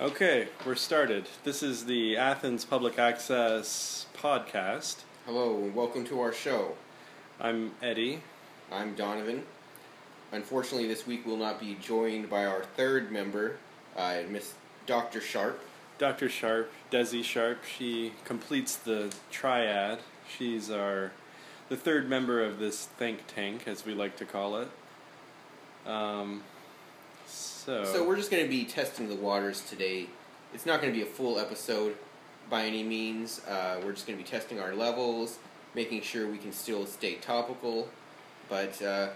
Okay, we're started. This is the Athens Public Access podcast. Hello and welcome to our show. I'm Eddie. I'm Donovan. Unfortunately, this week we'll not be joined by our third member, uh, Miss Dr. Sharp. Dr. Sharp, Desi Sharp, she completes the triad. She's our the third member of this think tank, as we like to call it. Um, so, So we're just going to be testing the waters today. It's not going to be a full episode by any means. Uh, we're just going to be testing our levels, making sure we can still stay topical. But uh,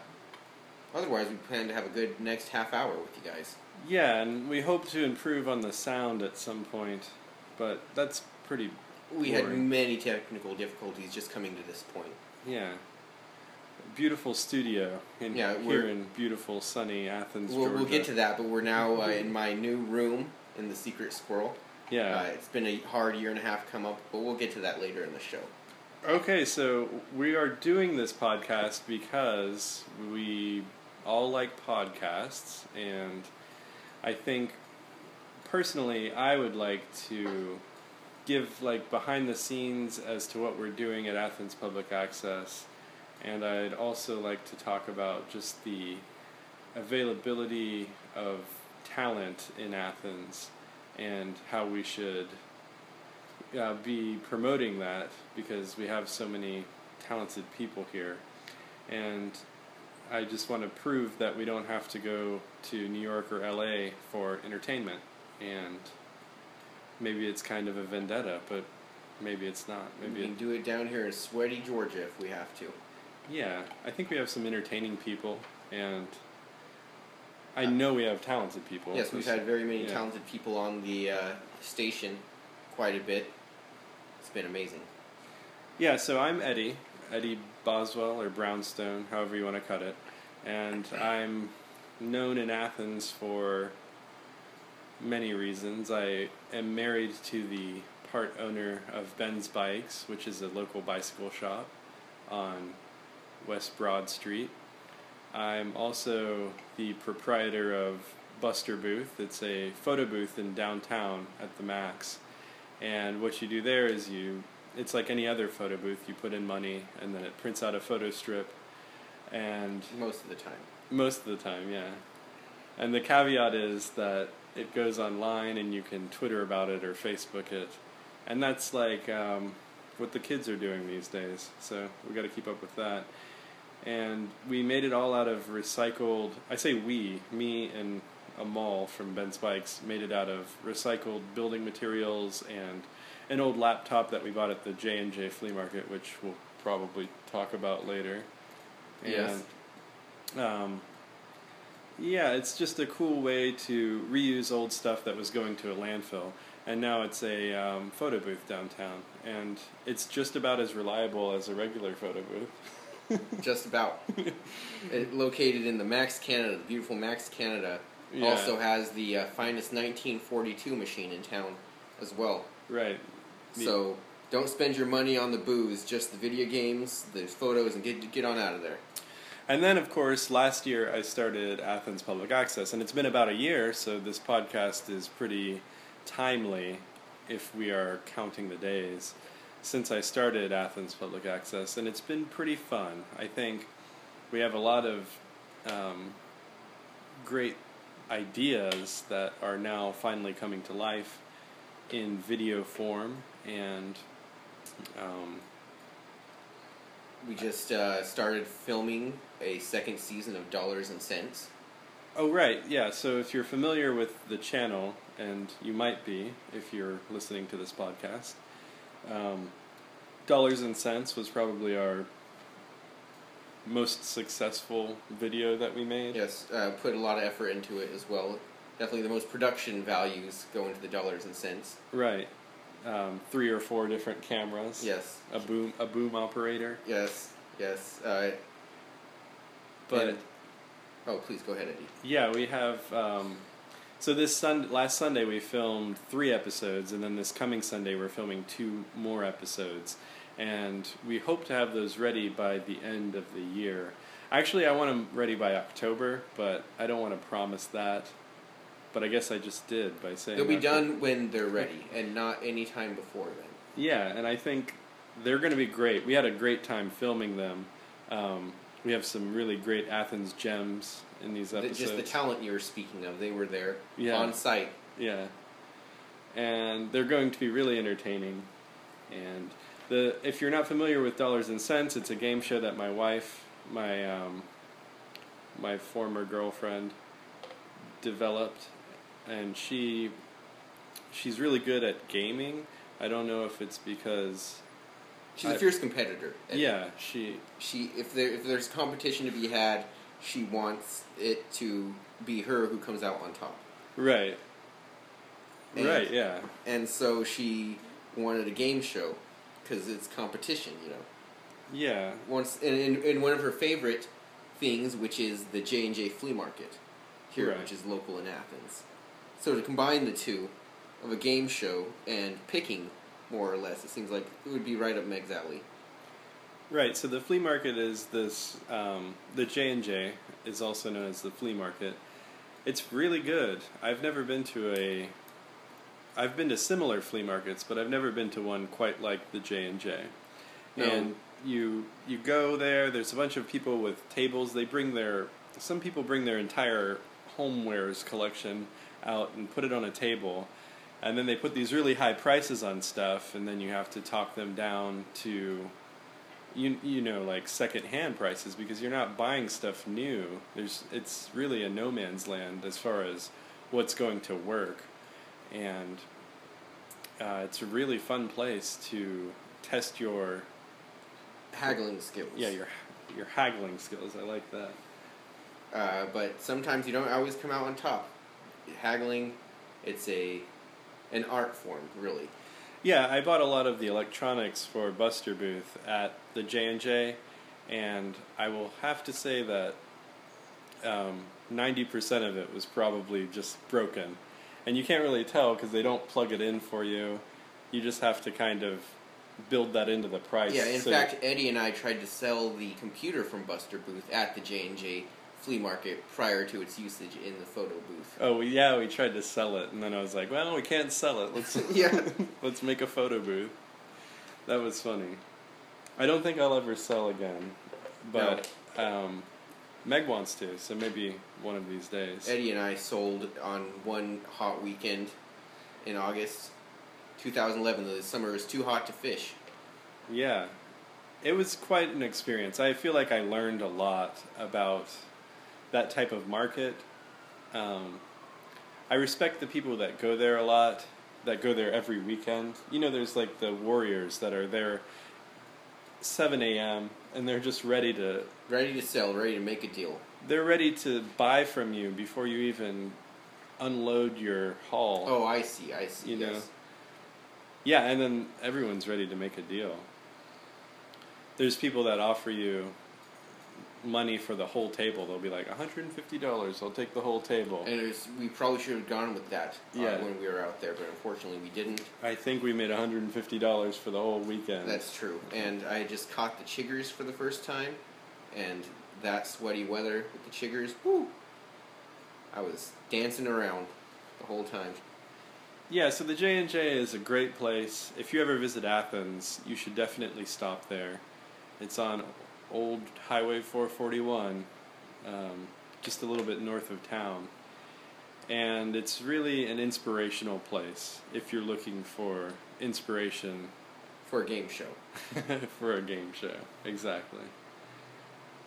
otherwise, we plan to have a good next half hour with you guys. yeah, and we hope to improve on the sound at some point, but that's pretty We had many technical difficulties just coming to this point. yeah. Beautiful studio in Yeah, here we're- in beautiful sunny Athens, We'll, Georgia. we'll get to that, but we're now uh, in my new room in the Secret Squirrel. Yeah. Uh, it's been a hard year and a half come up, but we'll get to that later in the show. Okay, so we are doing this podcast because we all like podcasts, and I think personally, I would like to give like behind the scenes as to what we're doing at Athens Public Access, and I'd also like to talk about just the availability of talent in Athens and how we should uh, be promoting that because we have so many talented people here. And I just want to prove that we don't have to go to New York or LA for entertainment. And maybe it's kind of a vendetta, but maybe it's not. Maybe we can it, do it down here in sweaty Georgia if we have to. Yeah, I think we have some entertaining people, and I know we have talented people. yes, we've had very many Yeah. talented people on the uh, station, quite a bit. It's been amazing. Yeah, so I'm Eddie, Eddie Boswell or Brownstone, however you want to cut it. And I'm known in Athens for many reasons. I am married to the part owner of Ben's Bikes, which is a local bicycle shop on West Broad Street. I'm also the proprietor of Buster Booth. It's a photo booth in downtown at the Max. And what you do there is you, it's like any other photo booth. You put in money, and then it prints out a photo strip. And Most of the time. most of the time, yeah. And the caveat is that it goes online, and you can Twitter about it or Facebook it. And that's like um, what the kids are doing these days. So we got to keep up with that. And we made it all out of recycled. I say we, me and a mall from Ben's Bikes made it out of recycled building materials and an old laptop that we bought at the J and J flea market, which we'll probably talk about later. Yes. And, um, yeah, it's just a cool way to reuse old stuff that was going to a landfill, and now it's a um, photo booth downtown, and it's just about as reliable as a regular photo booth. Just about. it, located in the Max Canada, the beautiful Max Canada, Yeah. also has the uh, finest 1942 machine in town as well. Right. So don't spend your money on the booze, just the video games, the photos, and get get on out of there. And then, of course, last year I started Athens Public Access, and it's been about a year, so this podcast is pretty timely if we are counting the days since I started Athens Public Access, and it's been pretty fun. I think we have a lot of um, great ideas that are now finally coming to life in video form, and um, We just uh, started filming a second season of Dollars and Cents. Oh, right, yeah. So if you're familiar with the channel, and you might be if you're listening to this podcast, um, Dollars and Cents was probably our most successful video that we made. Yes, uh, put a lot of effort into it as well. Definitely the most production values go into the Dollars and Cents. Right. Um, three or four different cameras. Yes, A boom, a boom operator. yes, yes. Uh, But and- oh, please go ahead, Eddie. Yeah, we have. Um, so this sun last Sunday we filmed three episodes, and then this coming Sunday we're filming two more episodes, and we hope to have those ready by the end of the year. Actually, I want them ready by October, but I don't want to promise that. but I guess I just did by saying They'll be to- done when they're ready, and not any time before then. Yeah, and I think they're going to be great. We had a great time filming them. Um, we have some really great Athens gems in these The- episodes. just the talent you were speaking of, they were there Yeah. on site. Yeah. And they're going to be really entertaining. And the if you're not familiar with Dollars and Cents, it's a game show that my wife, my um, my former girlfriend, developed, and she she's really good at gaming. I don't know if it's because She's I- a fierce competitor. Yeah she She if there if there's competition to be had, she wants it to be her who comes out on top. right And- right yeah And so she wanted a game show because it's competition, you know. yeah Once and in, in one of her favorite things, which is the J and J flea market here, Right. which is local in Athens. So to combine the two of a game show and picking more or less, it seems like it would be right up Meg's alley. Right. So the flea market is this. Um, the J and J is also known as the flea market. It's really good. I've never been to a. I've been to similar flea markets, but I've never been to one quite like the J and J. And you you go there. There's a bunch of people with tables. They bring their. Some people bring their entire homewares collection out and put it on a table. And then they put these really high prices on stuff, and then you have to talk them down to you you know like second hand prices because you're not buying stuff new. There's it's really a no man's land as far as what's going to work, and uh, it's a really fun place to test your Haggling skills. yeah your your haggling skills. I like that. Uh, but sometimes you don't always come out on top. Haggling, it's a an art form, really. Yeah, I bought a lot of the electronics for Buster Booth at the J and J, and I will have to say that um, ninety percent of it was probably just broken, and you can't really tell because they don't plug it in for you. You just have to kind of build that into the price. Yeah, in So- fact, Eddie and I tried to sell the computer from Buster Booth at the J and J flea market prior to its usage in the photo booth. Oh yeah, we tried to sell it, and then I was like, "Well, we can't sell it. Let's Yeah. let's make a photo booth." That was funny. I don't think I'll ever sell again, but um, Meg wants to, so maybe one of these days. Eddie and I sold on one hot weekend in August 2011. The summer is too hot to fish. Yeah, it was quite an experience. I feel like I learned a lot about that type of market. Um, I respect the people that go there a lot, that go there every weekend. You know, there's like the warriors that are there 7 a.m. and they're just ready to Ready to sell, ready to make a deal. they're ready to buy from you before you even unload your haul. Oh, I see, I see. You know. yes. Yeah, and then everyone's ready to make a deal. There's people that offer you money for the whole table. They'll be like, $150, I'll take the whole table. And was, we probably should have gone with that uh, Yeah. when we were out there, but unfortunately we didn't. I think we made $150 for the whole weekend. That's true. And I just caught the chiggers for the first time, and that sweaty weather with the chiggers, whoo! I was dancing around the whole time. Yeah, so the J and J is a great place. If you ever visit Athens, you should definitely stop there. It's on Old Highway 441, um, just a little bit north of town, and it's really an inspirational place if you're looking for inspiration For a game show. for a game show. Exactly.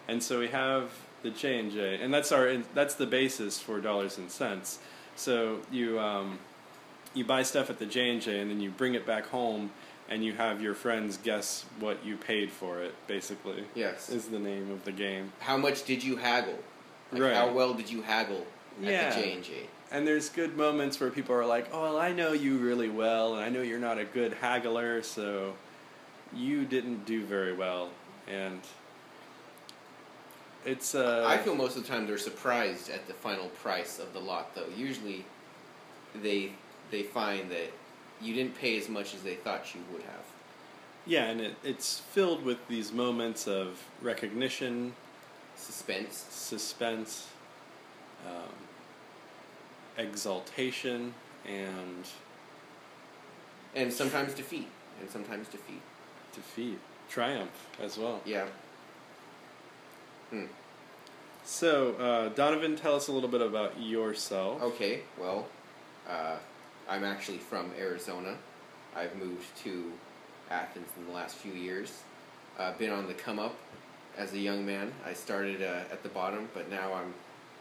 And so we have the J and J, and that's our that's the basis for dollars and cents. So you um, you buy stuff at the J and J, and then you bring it back home, and you have your friends guess what you paid for it. Basically, Yes. is the name of the game. How much did you haggle? Like Right. How well did you haggle at Yeah. the J and J? And there's good moments where people are like, "Oh, well, I know you really well, and I know you're not a good haggler, so you didn't do very well." And it's uh, I feel most of the time they're surprised at the final price of the lot, though. Usually, they they find that you didn't pay as much as they thought you would have. Yeah, and it, it's filled with these moments of recognition, Suspense. suspense, um, exaltation and and sometimes defeat, and sometimes defeat. defeat, triumph as well. Yeah. Hmm. So, uh, Donovan, tell us a little bit about yourself. Okay. Well, uh, I'm actually from Arizona. I've moved to Athens in the last few years. Uh, been on the come up as a young man. I started uh, at the bottom, but now I'm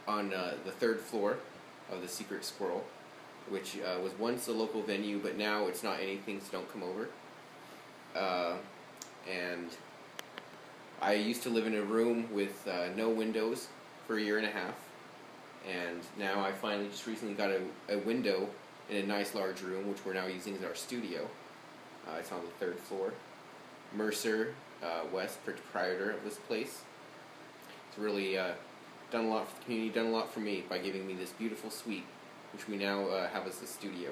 on uh, the third floor of the Secret Squirrel, which uh, was once a local venue, but now it's not anything, so don't come over. Uh, and I used to live in a room with uh, no windows for a year and a half, and now I finally just recently got a, a window in a nice large room, which we're now using as our studio. Uh, it's on the third floor. Mercer uh, West, proprietor of this place, has really uh, done a lot for the community, done a lot for me by giving me this beautiful suite, which we now uh, have as the studio.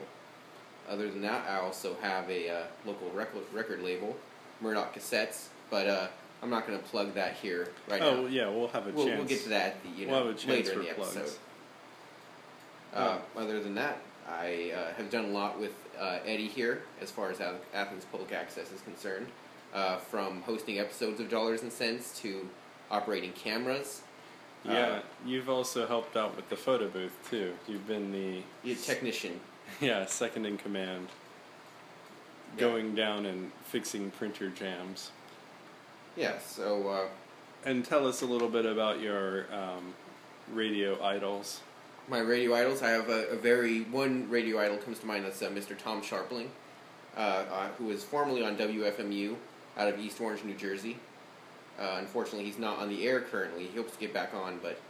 Other than that, I also have a uh, local record, record label, Murdoch Cassettes, but uh, I'm not going to plug that here right oh now. Oh yeah, we'll have a We'll, chance. we'll get to that the, you We'll have a later in the plugs. episode. Uh, other than that, I uh, have done a lot with uh, Eddie here as far as Athens Public Access is concerned. Uh, from hosting episodes of Dollars and Cents to operating cameras. Yeah, Uh, you've also helped out with the photo booth too. You've been the the technician. yeah second in command, Yeah. going down and fixing printer jams. Yeah, so uh, And tell us a little bit about your um, radio idols. My radio idols, I have a, a very one radio idol comes to mind. That's uh, Mr. Tom Scharpling, uh, uh, who was formerly on WFMU out of East Orange, New Jersey. Uh, unfortunately, he's not on the air currently. He hopes to get back on, but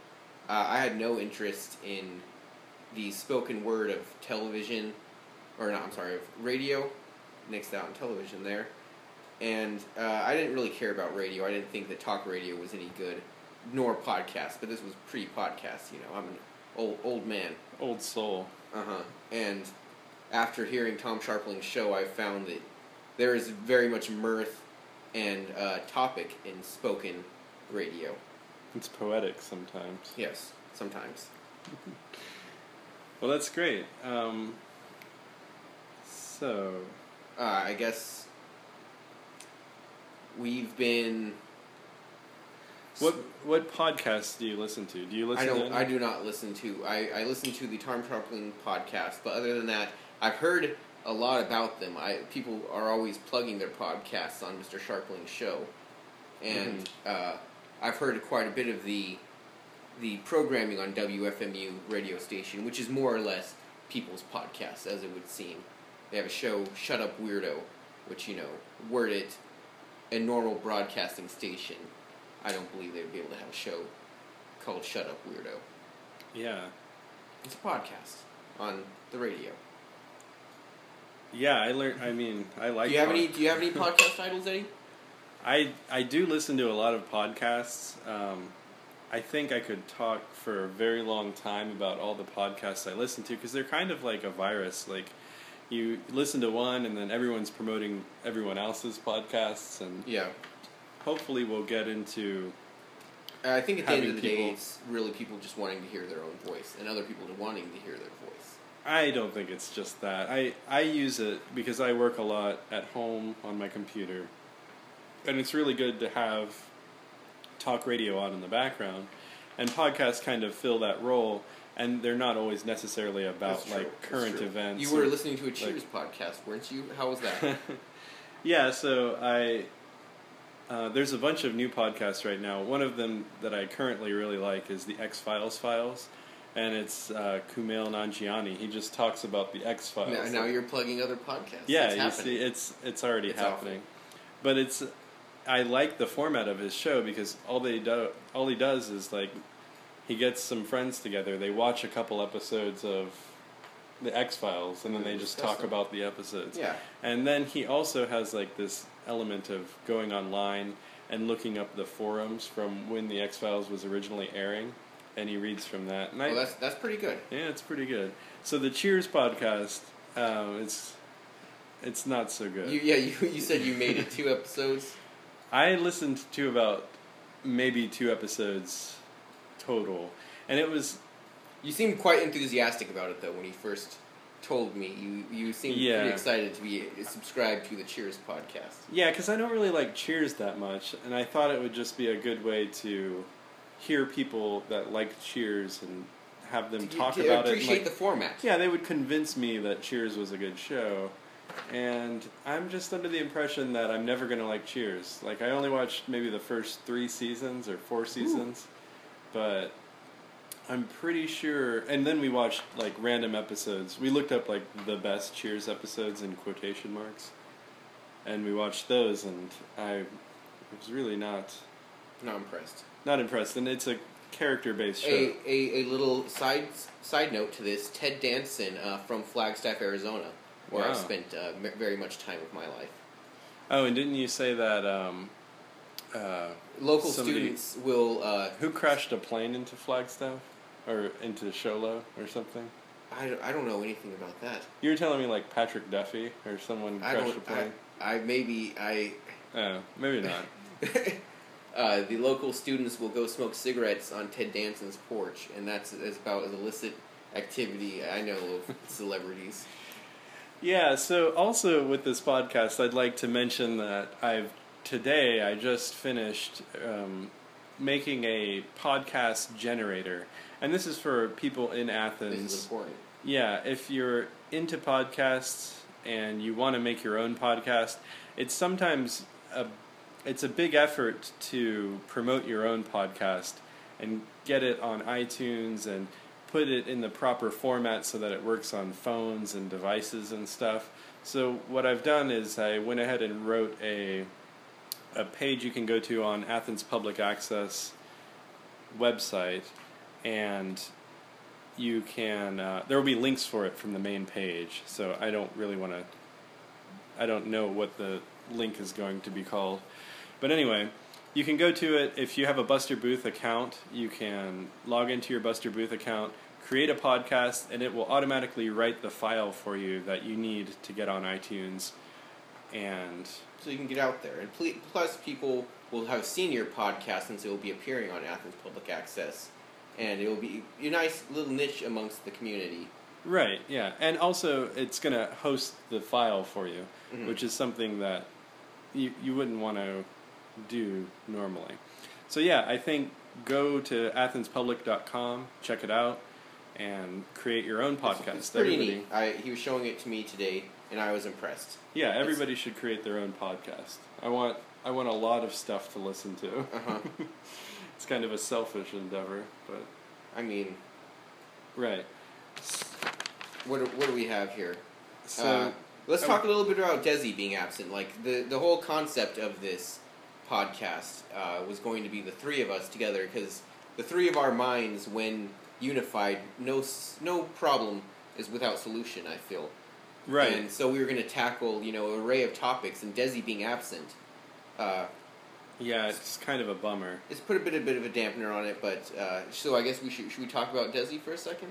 uh, I had no interest in the spoken word of television, or not. I'm sorry, of radio. Next out on television there, and uh, I didn't really care about radio. I didn't think that talk radio was any good, nor podcast. But this was pre-podcast. You know, I'm an old old man. Old soul. Uh huh. And after hearing Tom Scharpling's show, I found that there is very much mirth and uh, topic in spoken radio. It's poetic sometimes. Yes, sometimes. Well, that's great. Um, so, Uh, I guess we've been. What what podcasts do you listen to? Do you listen? I don't. any? I do not listen to. I, I listen to the Tom Scharpling podcast, but other than that, I've heard a lot about them. I people are always plugging their podcasts on Mr. Scharpling's show, and uh, I've heard quite a bit of the the programming on WFMU radio station, which is more or less people's podcasts, as it would seem. They have a show, Shut Up Weirdo, which you know, word it, a normal broadcasting station. I don't believe they would be able to have a show called Shut Up Weirdo. Yeah, It's a podcast on the radio. yeah. I learned. I mean, I like. do you have pod- any? Do you have any podcast titles, Eddie? I I do listen to a lot of podcasts. Um, I think I could talk for a very long time about all the podcasts I listen to because they're kind of like a virus. Like you listen to one, and then everyone's promoting everyone else's podcasts, and Yeah. Hopefully we'll get into I think at the end of the day, it's really people just wanting to hear their own voice, and other people wanting to hear their voice. I don't think it's just that. I, I use it because I work a lot at home on my computer. And it's really good to have talk radio on in the background. And podcasts kind of fill that role. And they're not always necessarily about like current events. You were or- listening to a Cheers podcast, weren't you? How was that? yeah, so I uh, there's a bunch of new podcasts right now. One of them that I currently really like is the X Files Files, and it's uh, Kumail Nanjiani. He just talks about the X Files. now, now you're plugging other podcasts. Yeah, It's you see, it's it's already It's happening, but it's I like the format of his show because all they do all he does is like he gets some friends together. They watch a couple episodes of the X Files, and then they just talk about the episodes. Yeah. And then he also has like this element of going online and looking up the forums from when the X Files was originally airing, and he reads from that. And I, Well, that's that's pretty good. yeah, it's pretty good. So the Cheers podcast, um, it's it's not so good. You, yeah, you, you said you made it two episodes. I listened to about maybe two episodes total, and it was You seemed quite enthusiastic about it though when you first told me. You you seemed Yeah. pretty excited to be uh, subscribed to the Cheers podcast. Yeah, because I don't really like Cheers that much, and I thought it would just be a good way to hear people that like Cheers and have them To- talk to about it. appreciate like- the format. Yeah, they would convince me that Cheers was a good show. And I'm just under the impression that I'm never going to like Cheers. Like, I only watched maybe the first three seasons or four seasons. But I'm pretty sure. And then we watched, like, random episodes. We looked up, like, the best Cheers episodes in quotation marks. And we watched those, and I was really not Not impressed. not impressed. And it's a character based show. A, a, a little side side note to this: Ted Danson uh, from Flagstaff, Arizona, where Wow. I've spent uh, m- very much time of my life. Oh, and didn't you say that um, uh, Local Somebody- students will. Uh, who crashed a plane into Flagstaff or into Sholo or something? I, don't- I don't know anything about that. You were telling me like Patrick Duffy or someone I crashed a don't. I. I maybe I. oh, maybe not. uh, the local students will go smoke cigarettes on Ted Danson's porch, and that's, that's about as illicit activity I know of celebrities. Yeah. So also with this podcast, I'd like to mention that I've today I just finished um, making a podcast generator, and this is for people in Athens. This is important. Yeah, if you're into podcasts and you want to make your own podcast, it's sometimes a it's a big effort to promote your own podcast and get it on iTunes and put it in the proper format so that it works on phones and devices and stuff. So what I've done is I went ahead and wrote a a page you can go to on Athens Public Access website and you can uh, there will be links for it from the main page so i don't really want to i don't know what the link is going to be called but anyway you can go to it if you have a buster booth account you can log into your buster booth account create a podcast and it will automatically write the file for you that you need to get on itunes and So you can get out there. And plus, people will have seen your podcast since it will be appearing on Athens Public Access. And it will be a nice little niche amongst the community. Right, yeah. And also, it's going to host the file for you, Mhm. which is something that you, you wouldn't want to do normally. So, yeah, I think go to athenspublic.com, check it out, and create your own podcast. It's pretty Everybody- neat. I, he was showing it to me today, and I was impressed. Yeah, everybody should create their own podcast. I want I want a lot of stuff to listen to. Uh-huh. it's kind of a selfish endeavor, but I mean, right. what do, what do we have here? So uh, let's talk a little bit about Desi being absent. Like the the whole concept of this podcast uh, was going to be the three of us together because the three of our minds, when unified, no no problem is without solution. I feel right. And so we were going to tackle you know an array of topics, and Desi being absent. Uh, yeah, it's kind of a bummer. it's put a bit a bit of a dampener on it, but uh, so I guess we should should we talk about Desi for a second?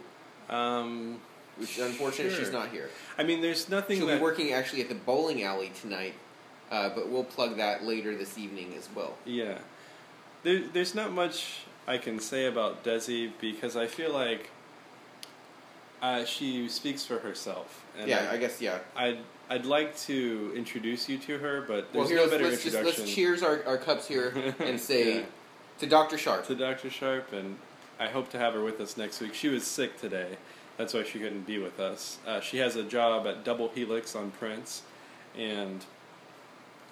Um, Which unfortunately she's not here. I mean, there's nothing She'll that be working actually at the bowling alley tonight, uh, but we'll plug that later this evening as well. Yeah. There, there's not much I can say about Desi because I feel like uh, she speaks for herself. And yeah, I, I guess yeah. I'd, I'd like to introduce you to her, but Well, there's here no better let's just introduction let's cheers our, our cups here and say Yeah. to Doctor Sharp. to Dr. Sharp, and I hope to have her with us next week. She was sick today. That's why she couldn't be with us. Uh, she has a job at Double Helix on Prince, and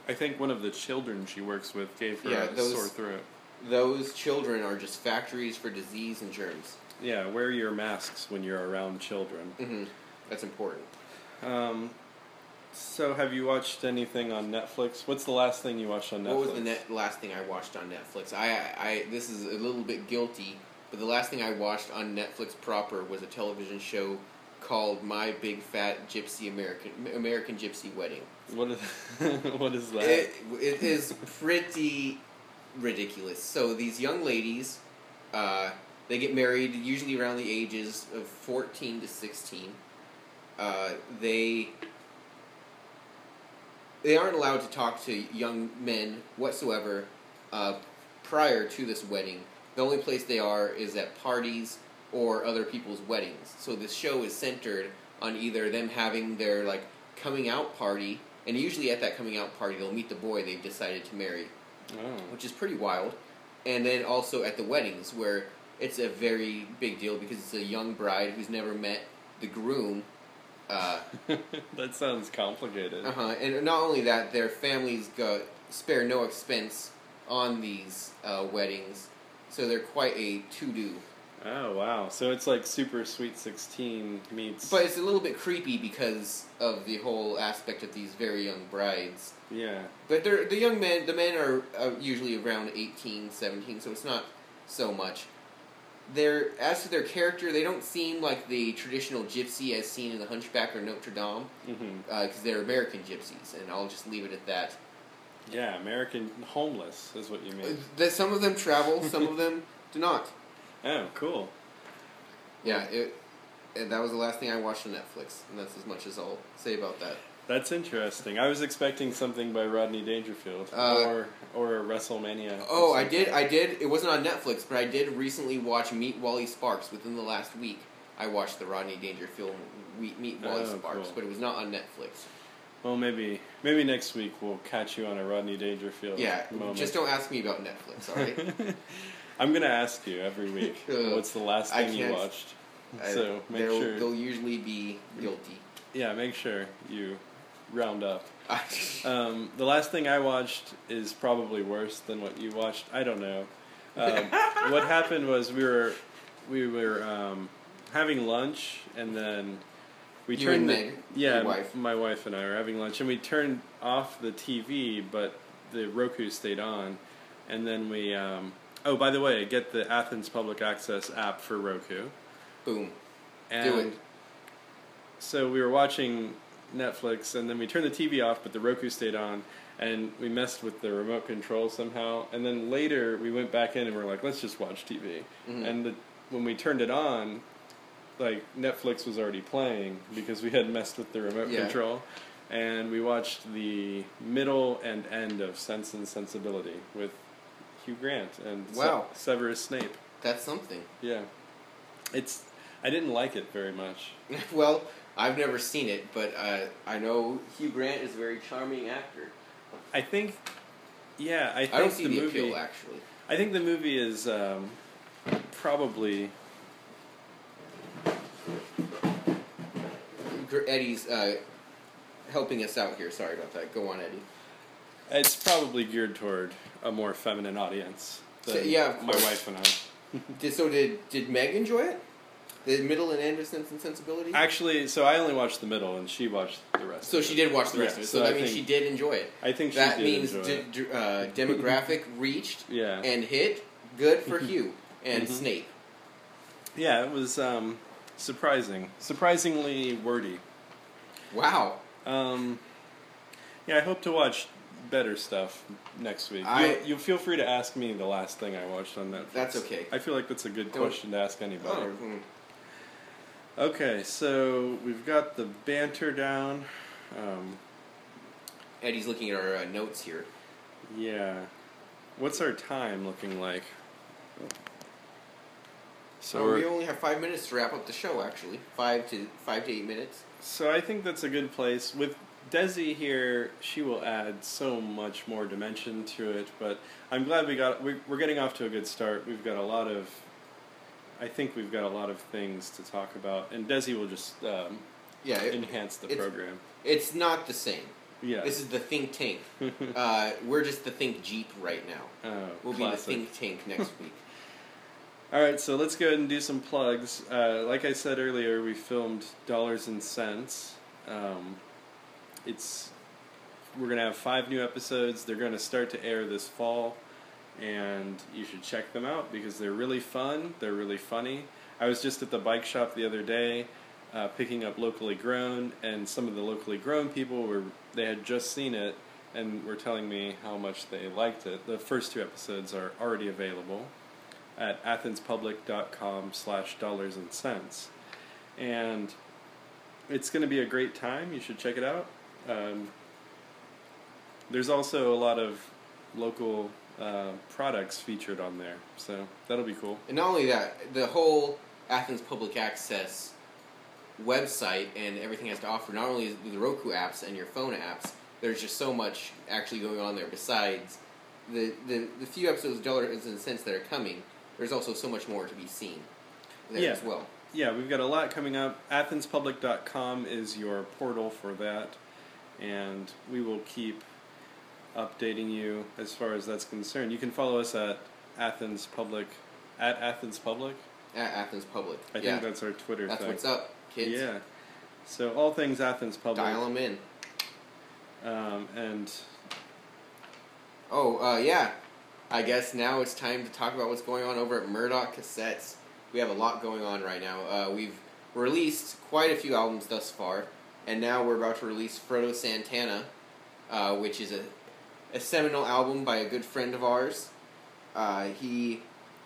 I think one of the children she works with gave her Yeah, a those- sore throat. Those children are just factories for disease and germs. Yeah, wear your masks when you're around children. hmm That's important. Um, so, have you watched anything on Netflix? What's the last thing you watched on Netflix? What was the net, last thing I watched on Netflix? I, I, I this is a little bit guilty, but the last thing I watched on Netflix proper was a television show called My Big Fat Gypsy American American Gypsy Wedding. What is what is that? It, it is pretty ridiculous. So these young ladies, uh, they get married usually around the ages of fourteen to sixteen. Uh, they they aren't allowed to talk to young men whatsoever uh, prior to this wedding. The only place they are is at parties or other people's weddings. So this show is centered on either them having their like coming out party, and usually at that coming out party they'll meet the boy they've decided to marry, Oh. which is pretty wild. And then also at the weddings where it's a very big deal because it's a young bride who's never met the groom. Uh, that sounds complicated. uh-huh. And not only that, their families go spare no expense on these uh, weddings, so they're quite a to-do. Oh wow! So it's like Super Sweet Sixteen meets. But it's a little bit creepy because of the whole aspect of these very young brides. yeah, But they're, the young men, the men are uh, usually around 18, 17, so it's not so much. They're, as to their character, they don't seem like the traditional gypsy as seen in The Hunchback or Notre Dame, because they're American gypsies, and I'll just leave it at that. yeah. American homeless is what you Uh, mean. that some of them travel, some of them do not. Oh, cool. Yeah, it, that was the last thing I watched on Netflix, and that's as much as I'll say about that. That's interesting. I was expecting something by Rodney Dangerfield Uh, or or a WrestleMania. or Oh, I did. I did. It wasn't on Netflix, but I did recently watch Meet Wally Sparks. Within the last week, I watched the Rodney Dangerfield Meet, Meet Wally Oh, Sparks, cool. but it was not on Netflix. Well, maybe maybe next week we'll catch you on a Rodney Dangerfield. Yeah, moment. just don't ask me about Netflix. All right. I'm gonna ask you every week. Uh, what's the last thing you watched? I- So make sure. they'll usually be guilty. Yeah, make sure you round up. Um, the last thing I watched is probably worse than what you watched. I don't know. Um, what happened was we were we were um, having lunch and then we You turned and the, yeah wife. my wife and I were having lunch and we turned off the TV but the Roku stayed on and then we um, oh by the way get the Athens Public Access app for Roku Boom. and Do it. so we were watching Netflix, and then we turned the TV off, but the Roku stayed on, and we messed with the remote control somehow. And then later we went back in and we're like, let's just watch TV. Mhm. And the, when we turned it on, like Netflix was already playing because we had messed with the remote Yeah. control. And we watched the middle and end of Sense and Sensibility with Hugh Grant and Se- Wow. Severus Snape. That's something. Yeah, it's. I didn't like it very much. well, I've never seen it, but uh, I know Hugh Grant is a very charming actor. I think, yeah, I think I don't see the, the, movie. appeal actually. I think the movie is um, probably Eddie's uh, helping us out here. Sorry about that. Go on, Eddie. it's probably geared toward a more feminine audience. So- yeah, of my wife and I. Did, so did did Meg enjoy it? The middle and of and Sensibility. Actually, so I only watched the middle, and she watched the rest. so she did watch the rest Yeah, of it. So, so that I means think- she did enjoy it. I think she That did means enjoy d- it. d- uh, demographic reached Yeah, and hit. Good for Hugh and Mhm. Snape. yeah, it was um, surprising, surprisingly wordy. Wow. Um, yeah, I hope to watch better stuff next week. I- you, you feel free to ask me the last thing I watched on Netflix. That's okay. I feel like that's a good Don't- question to ask anybody. Oh, hmm. Okay, so we've got the banter down. Um, Eddie's looking at our uh, notes here. yeah. What's our time looking like? So we're- we only have five minutes to wrap up the show. Actually, five to five to eight minutes. So I think that's a good place. With Desi here, she will add so much more dimension to it. But I'm glad we got we, we're getting off to a good start. We've got a lot of, I think we've got a lot of things to talk about, and Desi will just um, Yeah, it- enhance the it's- program. it's not the same. Yeah. This is the think tank. uh, we're just the think jeep right now. oh, We'll classic. be the think tank next week. All right, so let's go ahead and do some plugs. Uh, like I said earlier, we filmed Dollars and Cents. Um, it's we're gonna have five new episodes. They're gonna start to air this fall, and you should check them out because they're really fun. They're really funny. I was just at the bike shop the other day, uh, picking up locally grown, and some of the locally grown people were they had just seen it and were telling me how much they liked it. The first two episodes are already available at athenspublic.com slash dollars and cents and it's going to be a great time you should check it out um, there's also a lot of local uh, products featured on there so that'll be cool And not only that, the whole Athens Public Access website and everything has to offer, not only the Roku apps and your phone apps, there's just so much actually going on there besides the, the, the few episodes of dollars and cents that are coming. There's also so much more to be seen there Yeah. as well. yeah, we've got a lot coming up. AthensPublic.com is your portal for that, and we will keep updating you as far as that's concerned. You can follow us at Athens Public at Athens Public. At Athens Public. I yeah. think that's our Twitter That's thing. what's up, kids. Yeah. So all things Athens Public. Dial them in. Um, and Oh, uh, yeah. I guess now it's time to talk about what's going on over at Murdoch Cassettes. We have a lot going on right now. Uh, we've released quite a few albums thus far, and now we're about to release Frodo Santana, uh, which is a, a seminal album by a good friend of ours. Uh, he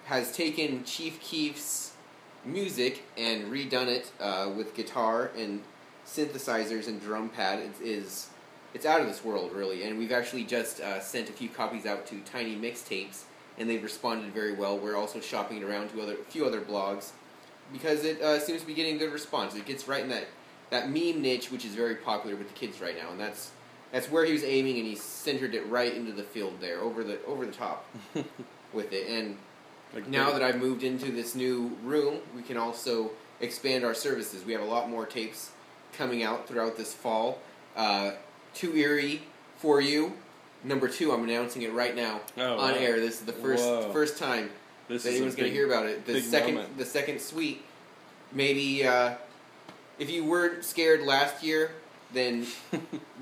has taken Chief Keef's music and redone it uh, with guitar and synthesizers and drum pad. It is it's out of this world, really. And we've actually just uh, sent a few copies out to Tiny Mixtapes, and they've responded very well. We're also shopping it around to other a few other blogs because it uh, seems to be getting good response. It gets right in that that meme niche, which is very popular with the kids right now, and that's that's where he was aiming, and he centered it right into the field there, over the over the top with it. And like now that I've moved into this new room, we can also expand our services. We have a lot more tapes coming out throughout this fall. Uh, Too Eerie for you. Number two, I'm announcing it right now Oh, on wow. air. This is the first Whoa. first time this that anyone's going to hear about it. The second, moment. the second suite. Maybe uh, if you weren't scared last year, then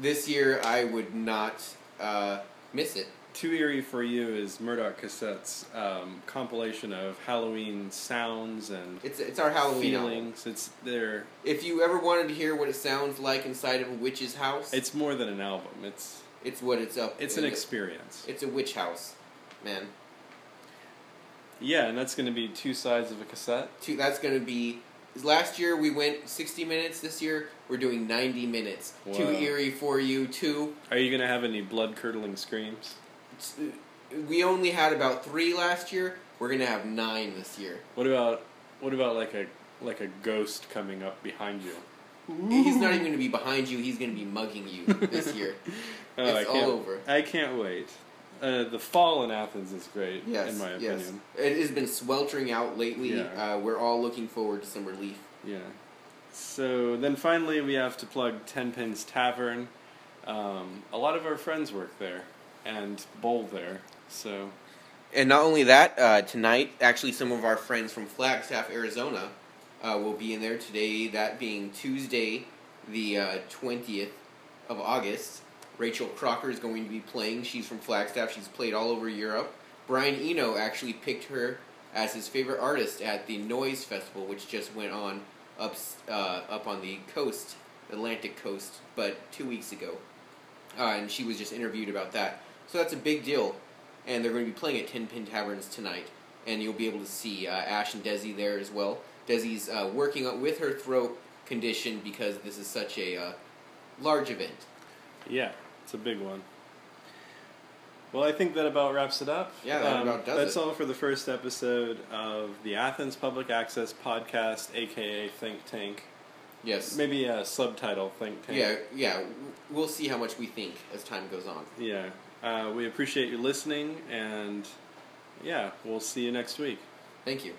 this year I would not uh, miss it. Too Eerie for You is Murdoch Cassette's um, compilation of Halloween sounds and It's it's our Halloween album. feelings. It's there. If you ever wanted to hear what it sounds like inside of a witch's house, It's more than an album. It's it's what it's up. To. It's an it- experience. It's a witch house, man. Yeah, and that's going to be two sides of a cassette. Two, that's going to be. Last year we went 60 minutes. This year we're doing 90 minutes. Too eerie for you. Two. Are you going to have any blood curdling screams? It's- uh, We only had about three last year. We're gonna have nine this year. What about what about like a like a ghost coming up behind you? He's not even going to be behind you. He's going to be mugging you this year. Oh, It's all over. I can't wait. Uh, the fall in Athens is great, Yes, in my opinion, yes. It has been sweltering out lately. Yeah. Uh, we're all looking forward to some relief. Yeah. So then finally we have to plug Ten Pins Tavern. Um, a lot of our friends work there and bowl there. So And not only that, uh, tonight, actually, some of our friends from Flagstaff, Arizona, uh, will be in there today. That being Tuesday, the uh, twentieth of August. Rachel Crocker is going to be playing. She's from Flagstaff. She's played all over Europe. Brian Eno actually picked her as his favorite artist at the Noise Festival, which just went on up uh, up on the coast, Atlantic coast, but two weeks ago. Uh, and she was just interviewed about that. So that's a big deal. And they're going to be playing at Ten Pin Taverns tonight. And you'll be able to see uh, Ash and Desi there as well. Desi's uh, working with her throat condition because this is such a uh, large event. yeah, it's a big one. Well, I think that about wraps it up. Yeah, that about does That's it. all for the first episode of the Athens Public Access Podcast, aka Think Tank. Yes. Maybe a subtitle Think Tank. Yeah, yeah. We'll see how much we think as time goes on. Yeah. Uh, we appreciate you listening, and yeah, we'll see you next week. Thank you.